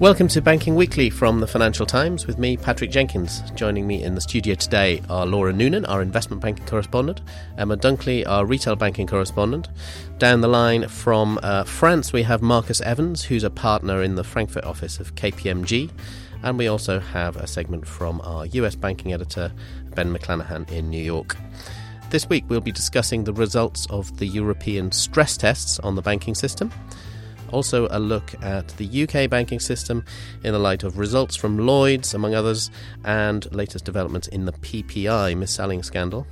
Welcome to Banking Weekly from the Financial Times with me, Patrick Jenkins. Joining me in the studio today are Laura Noonan, our investment banking correspondent, Emma Dunkley, our retail banking correspondent. Down the line from uh, France, we have Marcus Evans, who's a partner in the Frankfurt office of KPMG. And we also have a segment from our US banking editor, Ben McLannahan, in New York. This week, we'll be discussing the results of the European stress tests on the banking system. Also, a look at the UK banking system in the light of results from Lloyds, among others, and latest developments in the PPI mis-selling scandal.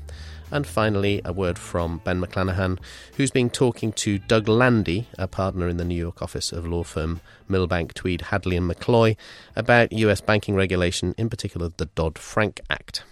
And finally, a word from Ben McLannahan, who's been talking to Doug Landy, a partner in the New York office of law firm Milbank, Tweed, Hadley and McCloy, about US banking regulation, in particular the Dodd Frank Act.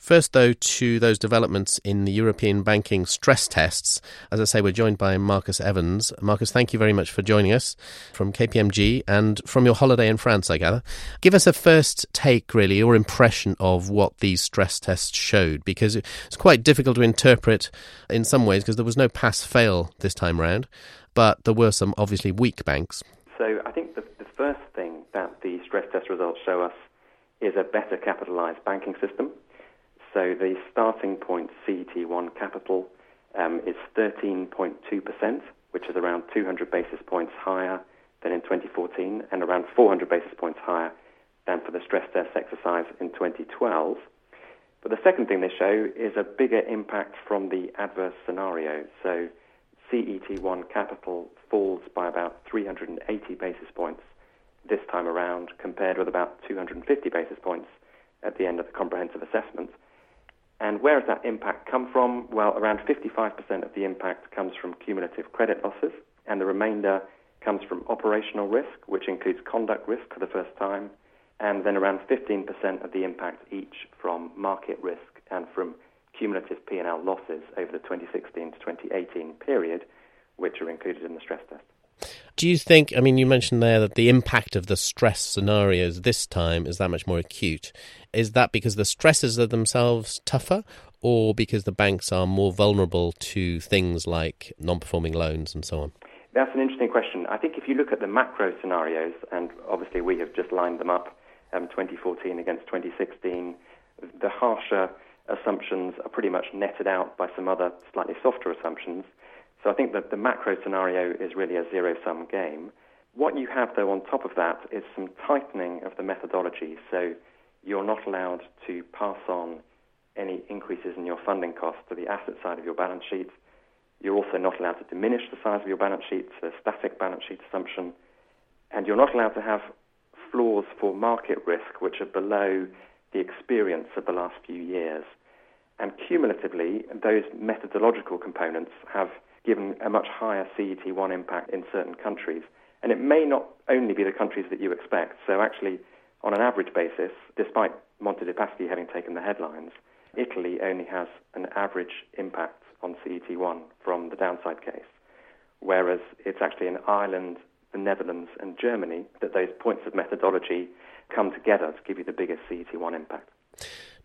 First, though, to those developments in the European banking stress tests. As I say, we're joined by Marcus Evans. Marcus, thank you very much for joining us from KPMG and from your holiday in France, I gather. Give us a first take, really, your impression of what these stress tests showed, because it's quite difficult to interpret in some ways because there was no pass fail this time round, but there were some obviously weak banks. So I think the, the first thing that the stress test results show us is a better capitalized banking system. So the starting point CET1 capital um, is 13.2%, which is around 200 basis points higher than in 2014 and around 400 basis points higher than for the stress test exercise in 2012. But the second thing they show is a bigger impact from the adverse scenario. So CET1 capital falls by about 380 basis points this time around, compared with about 250 basis points at the end of the comprehensive assessment. And where does that impact come from? Well, around 55% of the impact comes from cumulative credit losses, and the remainder comes from operational risk, which includes conduct risk for the first time, and then around 15% of the impact each from market risk and from cumulative P&L losses over the 2016 to 2018 period, which are included in the stress test. Do you think, I mean, you mentioned there that the impact of the stress scenarios this time is that much more acute. Is that because the stresses are themselves tougher or because the banks are more vulnerable to things like non performing loans and so on? That's an interesting question. I think if you look at the macro scenarios, and obviously we have just lined them up um, 2014 against 2016, the harsher assumptions are pretty much netted out by some other slightly softer assumptions. So I think that the macro scenario is really a zero sum game. What you have, though, on top of that is some tightening of the methodology. So you're not allowed to pass on any increases in your funding costs to the asset side of your balance sheet. You're also not allowed to diminish the size of your balance sheet to a static balance sheet assumption. And you're not allowed to have floors for market risk which are below the experience of the last few years. And cumulatively, those methodological components have given a much higher CET1 impact in certain countries. And it may not only be the countries that you expect. So actually, on an average basis, despite Monte dei Paschi having taken the headlines, Italy only has an average impact on CET1 from the downside case, whereas it's actually in Ireland, the Netherlands, and Germany that those points of methodology come together to give you the biggest CET1 impact.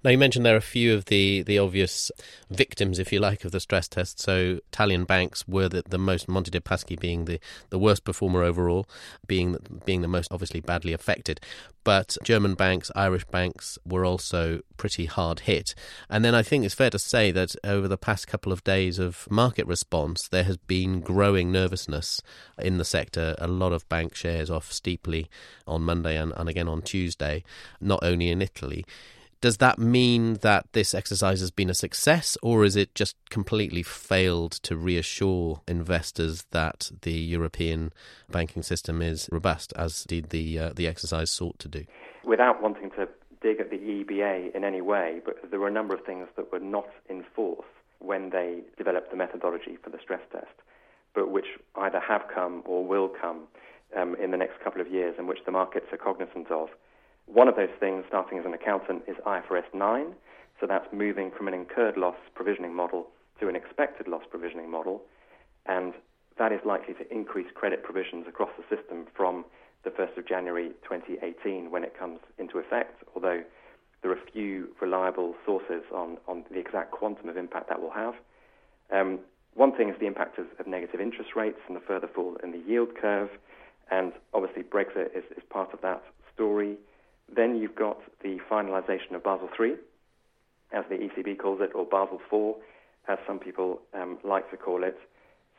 Now, you mentioned there are a few of the, the obvious victims, if you like, of the stress test. So, Italian banks were the, the most, Monte dei Paschi being the, the worst performer overall, being, being the most obviously badly affected. But German banks, Irish banks were also pretty hard hit. And then I think it's fair to say that over the past couple of days of market response, there has been growing nervousness in the sector. A lot of bank shares off steeply on Monday and, and again on Tuesday, not only in Italy. Does that mean that this exercise has been a success, or is it just completely failed to reassure investors that the European banking system is robust, as did the uh, the exercise sought to do? Without wanting to dig at the EBA in any way, but there were a number of things that were not in force when they developed the methodology for the stress test, but which either have come or will come um, in the next couple of years and which the markets are cognizant of. One of those things, starting as an accountant, is IFRS 9. So that's moving from an incurred loss provisioning model to an expected loss provisioning model. And that is likely to increase credit provisions across the system from the 1st of January 2018 when it comes into effect, although there are few reliable sources on, on the exact quantum of impact that will have. Um, one thing is the impact of, of, negative interest rates and the further fall in the yield curve, and obviously Brexit is, is part of that story. Then you've got the finalisation of Basel III, as the ECB calls it, or Basel IV, as some people um, like to call it.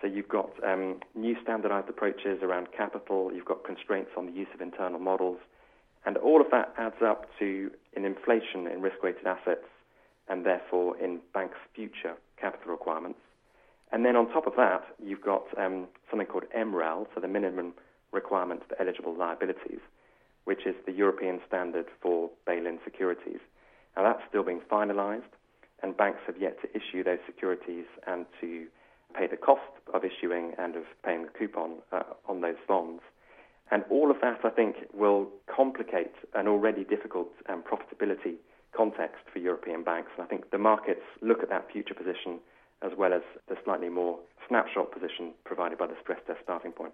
So you've got um, new standardized approaches around capital, you've got constraints on the use of internal models, and all of that adds up to an inflation in risk weighted assets and therefore in banks' future capital requirements. And then on top of that, you've got um, something called MREL, so the minimum requirement for eligible liabilities, which is the European standard for bail in securities. Now that's still being finalized, and banks have yet to issue those securities and to pay the cost of issuing and of paying the coupon uh, on those bonds. And all of that, I think, will complicate an already difficult um, profitability context for European banks. And I think the markets look at that future position as well as the slightly more snapshot position provided by the stress test starting point.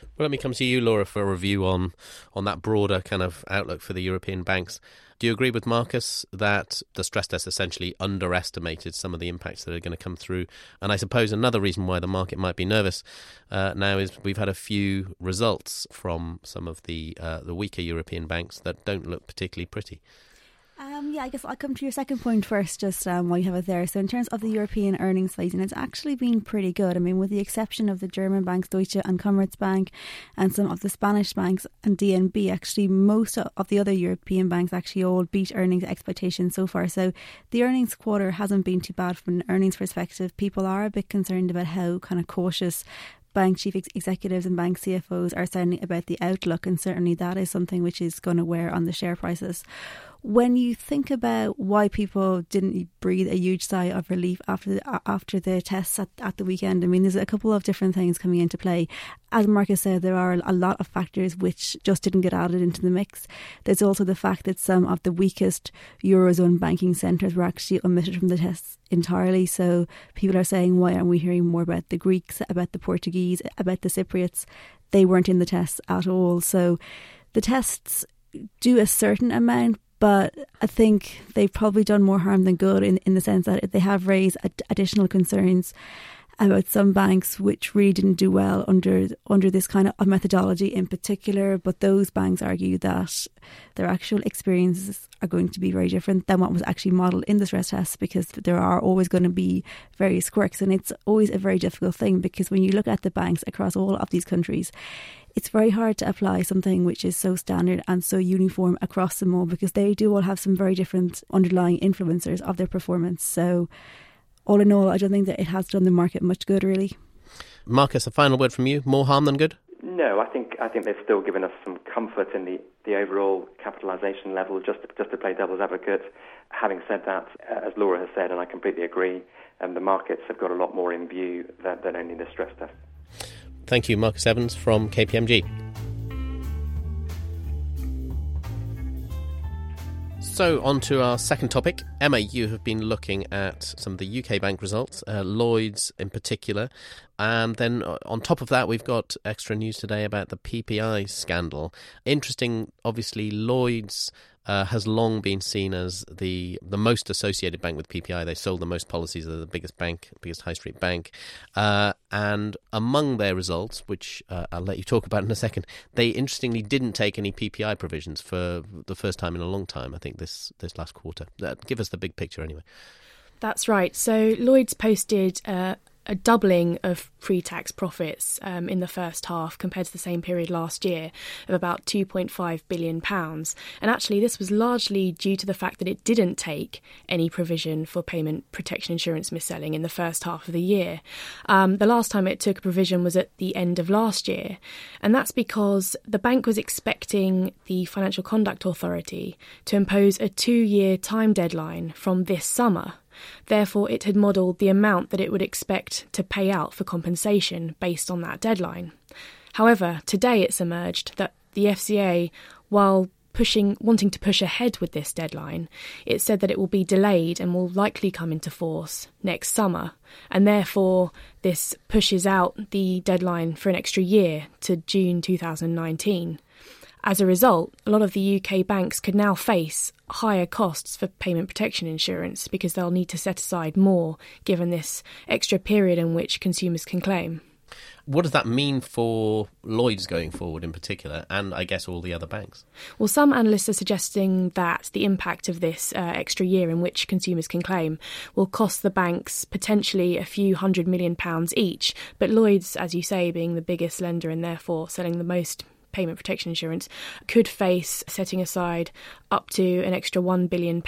Well, let me come to you, Laura, for a review on on that broader kind of outlook for the European banks. Do you agree with Marcus that the stress test essentially underestimated some of the impacts that are going to come through? And I suppose another reason why the market might be nervous uh, now is we've had a few results from some of the uh, the weaker European banks that don't look particularly pretty. Um, yeah, I guess I'll come to your second point first, just um, while you have it there. So, in terms of the European earnings phasing, it's actually been pretty good. I mean, with the exception of the German banks, Deutsche and Commerzbank, and some of the Spanish banks and DNB, actually, most of the other European banks actually all beat earnings expectations so far. So, the earnings quarter hasn't been too bad from an earnings perspective. People are a bit concerned about how kind of cautious bank chief executives and bank CFOs are sounding about the outlook, and certainly that is something which is going to wear on the share prices when you think about why people didn't breathe a huge sigh of relief after the, after the tests at, at the weekend, I mean, there's a couple of different things coming into play. As Marcus said, there are a lot of factors which just didn't get added into the mix. There's also the fact that some of the weakest Eurozone banking centres were actually omitted from the tests entirely. So people are saying, why aren't we hearing more about the Greeks, about the Portuguese, about the Cypriots? They weren't in the tests at all. So the tests do a certain amount, but I think they've probably done more harm than good in, in the sense that they have raised ad- additional concerns about some banks which really didn't do well under under this kind of methodology in particular. But those banks argue that their actual experiences are going to be very different than what was actually modelled in the stress test because there are always going to be various quirks, and it's always a very difficult thing because when you look at the banks across all of these countries, it's very hard to apply something which is so standard and so uniform across them all because they do all have some very different underlying influencers of their performance. So, all in all, I don't think that it has done the market much good, really. Marcus, a final word from you. More harm than good? No, I think I think they've still given us some comfort in the, the overall capitalisation level. Just to, just to play devil's advocate, having said that, as Laura has said, and I completely agree, um, the markets have got a lot more in view than, than only the stress test. Thank you, Marcus Evans from KPMG. So, on to our second topic. Emma, you have been looking at some of the UK bank results, uh, Lloyds in particular. And then uh, on top of that, we've got extra news today about the PPI scandal. Interesting, obviously, Lloyds uh, has long been seen as the the most associated bank with PPI. They sold the most policies. They're the biggest bank, biggest high street bank. Uh, and among their results, which uh, I'll let you talk about in a second, they interestingly didn't take any PPI provisions for the first time in a long time. I think this this last quarter. Uh, give us the big picture anyway. That's right. So Lloyds posted uh, a doubling of pre tax profits um, in the first half compared to the same period last year of about £2.5 billion. And actually, this was largely due to the fact that it didn't take any provision for payment protection insurance mis-selling in the first half of the year. Um, the last time it took a provision was at the end of last year. And that's because the bank was expecting the Financial Conduct Authority to impose a two year time deadline from this summer. Therefore, it had modelled the amount that it would expect to pay out for compensation based on that deadline. However, today it's emerged that the FCA, while pushing wanting to push ahead with this deadline, it said that it will be delayed and will likely come into force next summer, and therefore this pushes out the deadline for an extra year to June 2019. As a result, a lot of the UK banks could now face higher costs for payment protection insurance because they'll need to set aside more given this extra period in which consumers can claim. What does that mean for Lloyds going forward in particular, and I guess all the other banks? Well, some analysts are suggesting that the impact of this uh, extra year in which consumers can claim will cost the banks potentially a few hundred million pounds each. But Lloyds, as you say, being the biggest lender and therefore selling the most payment protection insurance could face setting aside up to an extra £1 billion.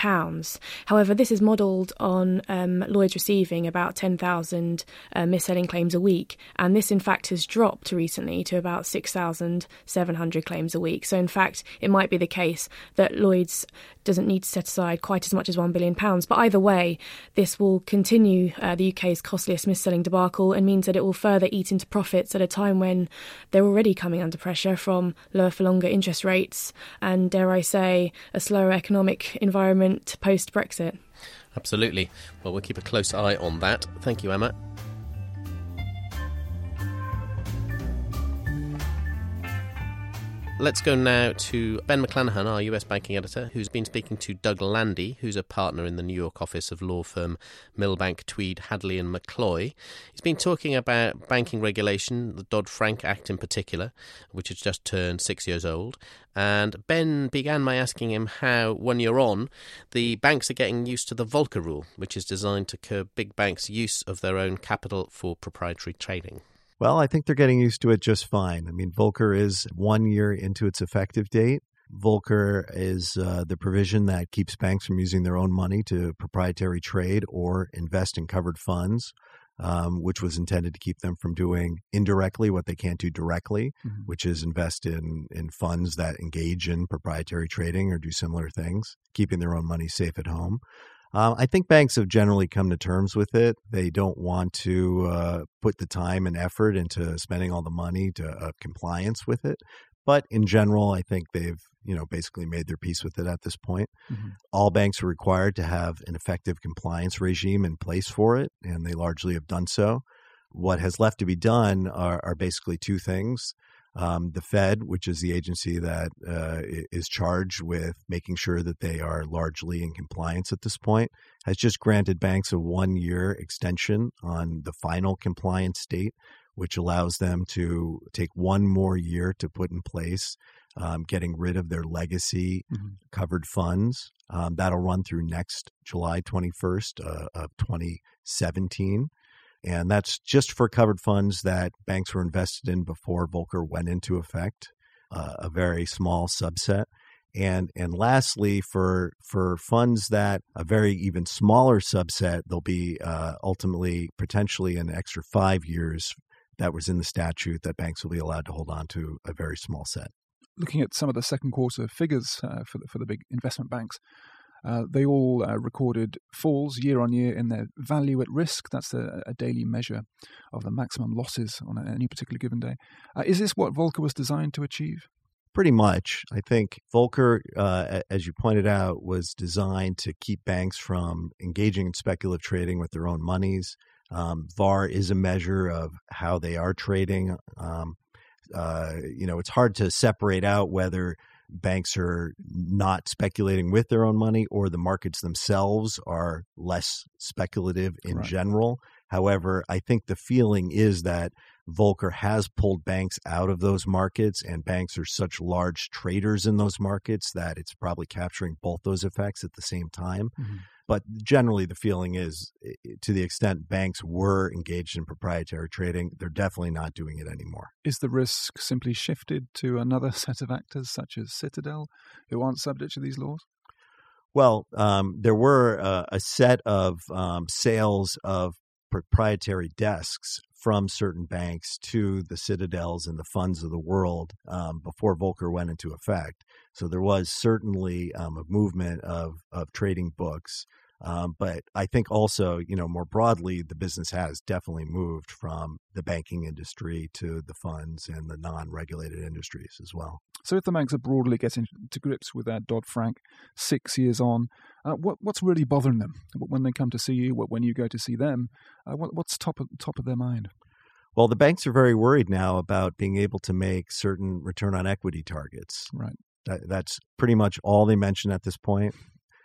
However, this is modelled on um, Lloyds receiving about 10,000 uh, mis-selling claims a week, and this in fact has dropped recently to about 6,700 claims a week. So, in fact, it might be the case that Lloyds doesn't need to set aside quite as much as £1 billion. But either way, this will continue uh, the UK's costliest mis-selling debacle and means that it will further eat into profits at a time when they're already coming under pressure from lower for longer interest rates and, dare I say, a slower economic environment post Brexit. Absolutely. Well, we'll keep a close eye on that. Thank you, Emma. Let's go now to Ben McLannahan, our US banking editor, who's been speaking to Doug Landy, who's a partner in the New York office of law firm Milbank, Tweed, Hadley and McCloy. He's been talking about banking regulation, the Dodd Frank Act in particular, which has just turned six years old. And Ben began by asking him how, when you're on, the banks are getting used to the Volcker rule, which is designed to curb big banks' use of their own capital for proprietary trading. Well, I think they're getting used to it just fine. I mean, Volcker is one year into its effective date. Volcker is uh, the provision that keeps banks from using their own money to proprietary trade or invest in covered funds, um, which was intended to keep them from doing indirectly what they can't do directly, mm-hmm. which is invest in, in funds that engage in proprietary trading or do similar things, keeping their own money safe at home. Uh, I think banks have generally come to terms with it. They don't want to uh, put the time and effort into spending all the money to uh, compliance with it. But in general, I think they've you know basically made their peace with it at this point. Mm-hmm. All banks are required to have an effective compliance regime in place for it, and they largely have done so. What has left to be done are, are basically two things. Um, the Fed, which is the agency that uh, is charged with making sure that they are largely in compliance at this point, has just granted banks a one year extension on the final compliance date, which allows them to take one more year to put in place um, getting rid of their legacy mm-hmm. covered funds. Um, that'll run through next July 21st uh, of 2017. And that's just for covered funds that banks were invested in before Volcker went into effect, uh, a very small subset. And and lastly, for for funds that a very even smaller subset, there'll be uh, ultimately potentially an extra five years that was in the statute that banks will be allowed to hold on to a very small set. Looking at some of the second quarter figures uh, for the, for the big investment banks, uh, they all uh, recorded falls year on year in their value at risk. That's a, a daily measure of the maximum losses on any particular given day. Uh, is this what Volcker was designed to achieve? Pretty much. I think Volcker, uh, as you pointed out, was designed to keep banks from engaging in speculative trading with their own monies. Um, VAR is a measure of how they are trading. Um, uh, you know, it's hard to separate out whether banks are not speculating with their own money or the markets themselves are less speculative in right. general. However, I think the feeling is that Volcker has pulled banks out of those markets, and banks are such large traders in those markets that it's probably capturing both those effects at the same time. Mm-hmm. But generally, the feeling is to the extent banks were engaged in proprietary trading, they're definitely not doing it anymore. Is the risk simply shifted to another set of actors, such as Citadel, who aren't subject to these laws? Well, um, there were uh, a set of um, sales of proprietary desks from certain banks to the citadels and the funds of the world um, before Volcker went into effect. So there was certainly um, a movement of of trading books um, but I think also, you know, more broadly, the business has definitely moved from the banking industry to the funds and the non-regulated industries as well. So, if the banks are broadly getting to grips with that Dodd Frank six years on, uh, what, what's really bothering them when they come to see you? When you go to see them, uh, what, what's top of, top of their mind? Well, the banks are very worried now about being able to make certain return on equity targets. Right. That, that's pretty much all they mention at this point.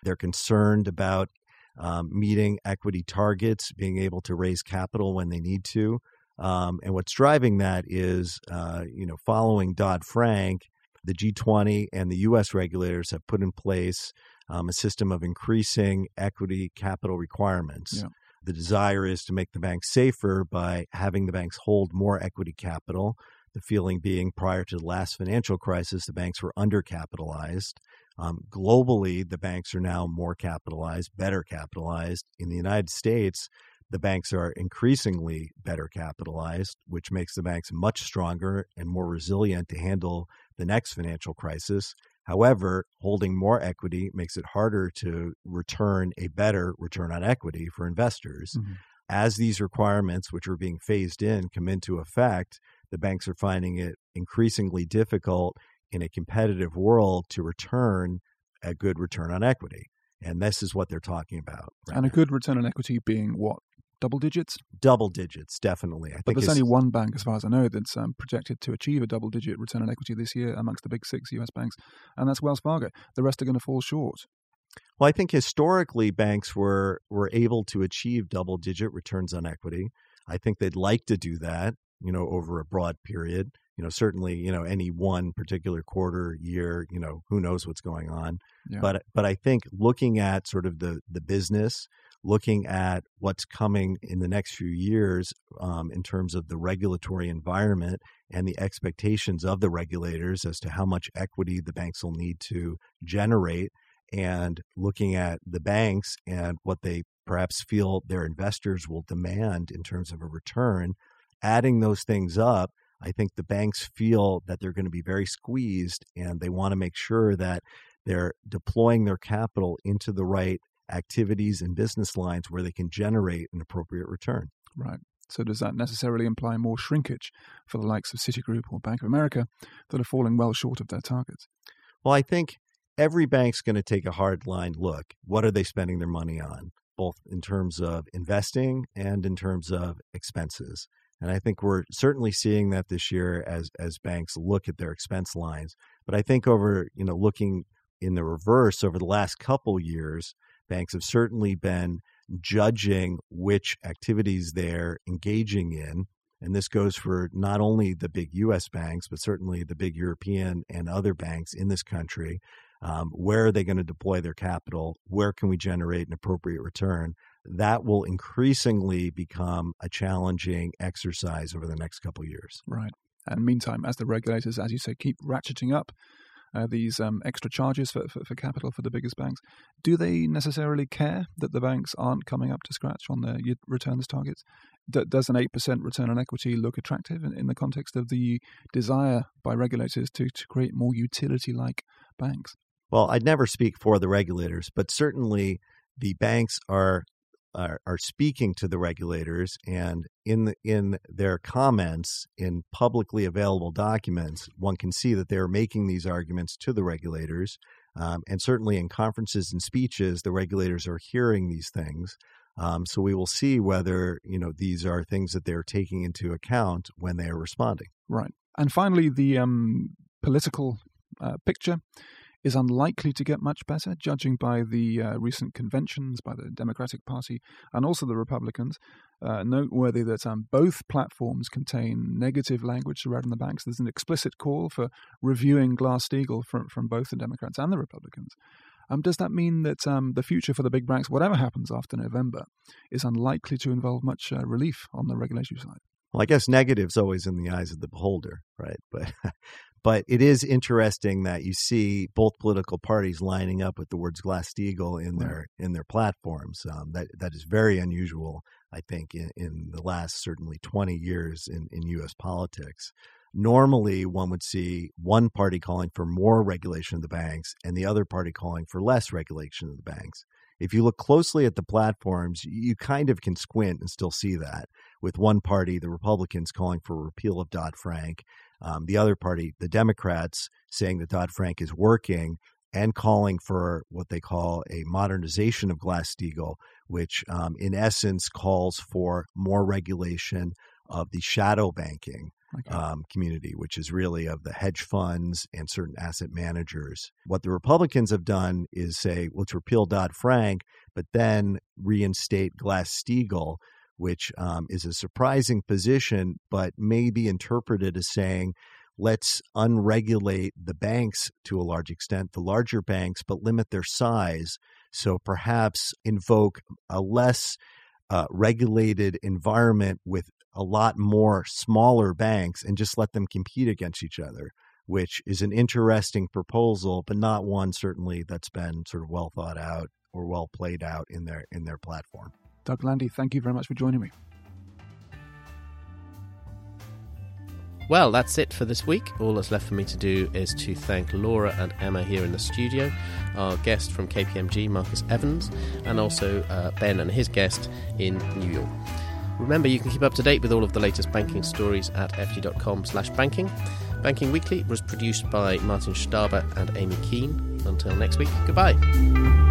They're concerned about um, meeting equity targets, being able to raise capital when they need to. Um, and what's driving that is, uh, you know, following Dodd Frank, the G20 and the U.S. regulators have put in place um, a system of increasing equity capital requirements. Yeah. The desire is to make the banks safer by having the banks hold more equity capital. The feeling being prior to the last financial crisis, the banks were undercapitalized. Um, globally, the banks are now more capitalized, better capitalized. In the United States, the banks are increasingly better capitalized, which makes the banks much stronger and more resilient to handle the next financial crisis. However, holding more equity makes it harder to return a better return on equity for investors. Mm-hmm. As these requirements, which are being phased in, come into effect, the banks are finding it increasingly difficult in a competitive world to return a good return on equity. And this is what they're talking about. Right and a good return on equity being what? Double digits? Double digits, definitely. I but there's only one bank, as far as I know, that's um, projected to achieve a double digit return on equity this year amongst the big six US banks, and that's Wells Fargo. The rest are going to fall short. Well, I think historically banks were, were able to achieve double digit returns on equity. I think they'd like to do that, you know, over a broad period you know certainly you know any one particular quarter year you know who knows what's going on yeah. but but i think looking at sort of the the business looking at what's coming in the next few years um, in terms of the regulatory environment and the expectations of the regulators as to how much equity the banks will need to generate and looking at the banks and what they perhaps feel their investors will demand in terms of a return adding those things up I think the banks feel that they're going to be very squeezed and they want to make sure that they're deploying their capital into the right activities and business lines where they can generate an appropriate return. Right. So, does that necessarily imply more shrinkage for the likes of Citigroup or Bank of America that are falling well short of their targets? Well, I think every bank's going to take a hard line look. What are they spending their money on, both in terms of investing and in terms of expenses? And I think we're certainly seeing that this year as as banks look at their expense lines. But I think over, you know, looking in the reverse over the last couple years, banks have certainly been judging which activities they're engaging in. And this goes for not only the big US banks, but certainly the big European and other banks in this country. Um, where are they going to deploy their capital? Where can we generate an appropriate return? That will increasingly become a challenging exercise over the next couple of years. Right. And meantime, as the regulators, as you say, keep ratcheting up uh, these um, extra charges for, for, for, capital for the biggest banks, do they necessarily care that the banks aren't coming up to scratch on their returns targets? D- does an 8% return on equity look attractive in, in the context of the desire by regulators to, to create more utility like banks? Well, I'd never speak for the regulators, but certainly the banks are are, are speaking to the regulators and in the, in their comments in publicly available documents one can see that they're making these arguments to the regulators um, and certainly in conferences and speeches the regulators are hearing these things um, so we will see whether you know these are things that they're taking into account when they are responding. Right and finally the um, political uh, picture is unlikely to get much better, judging by the uh, recent conventions by the Democratic Party and also the Republicans. Uh, noteworthy that um, both platforms contain negative language surrounding the banks. There's an explicit call for reviewing Glass Steagall from, from both the Democrats and the Republicans. Um, does that mean that um, the future for the big banks, whatever happens after November, is unlikely to involve much uh, relief on the regulatory side? Well, I guess negative's always in the eyes of the beholder, right? But but it is interesting that you see both political parties lining up with the words Glass-Steagall in their in their platforms. Um, that that is very unusual, I think, in, in the last certainly twenty years in, in U.S. politics. Normally, one would see one party calling for more regulation of the banks and the other party calling for less regulation of the banks. If you look closely at the platforms, you kind of can squint and still see that. With one party, the Republicans calling for repeal of Dodd Frank, um, the other party, the Democrats, saying that Dodd Frank is working and calling for what they call a modernization of Glass Steagall, which um, in essence calls for more regulation of the shadow banking okay. um, community, which is really of the hedge funds and certain asset managers. What the Republicans have done is say, let's repeal Dodd Frank, but then reinstate Glass Steagall, which um, is a surprising position, but may be interpreted as saying, let's unregulate the banks to a large extent, the larger banks, but limit their size. So perhaps invoke a less uh, regulated environment with a lot more smaller banks and just let them compete against each other, which is an interesting proposal, but not one certainly that's been sort of well thought out or well played out in their in their platform. Doug Landy, thank you very much for joining me. Well, that's it for this week. All that's left for me to do is to thank Laura and Emma here in the studio, our guest from KPMG, Marcus Evans, and also uh, Ben and his guest in New York. Remember, you can keep up to date with all of the latest banking stories at ft.com slash banking. Banking Weekly was produced by Martin Staber and Amy Keane. Until next week, goodbye.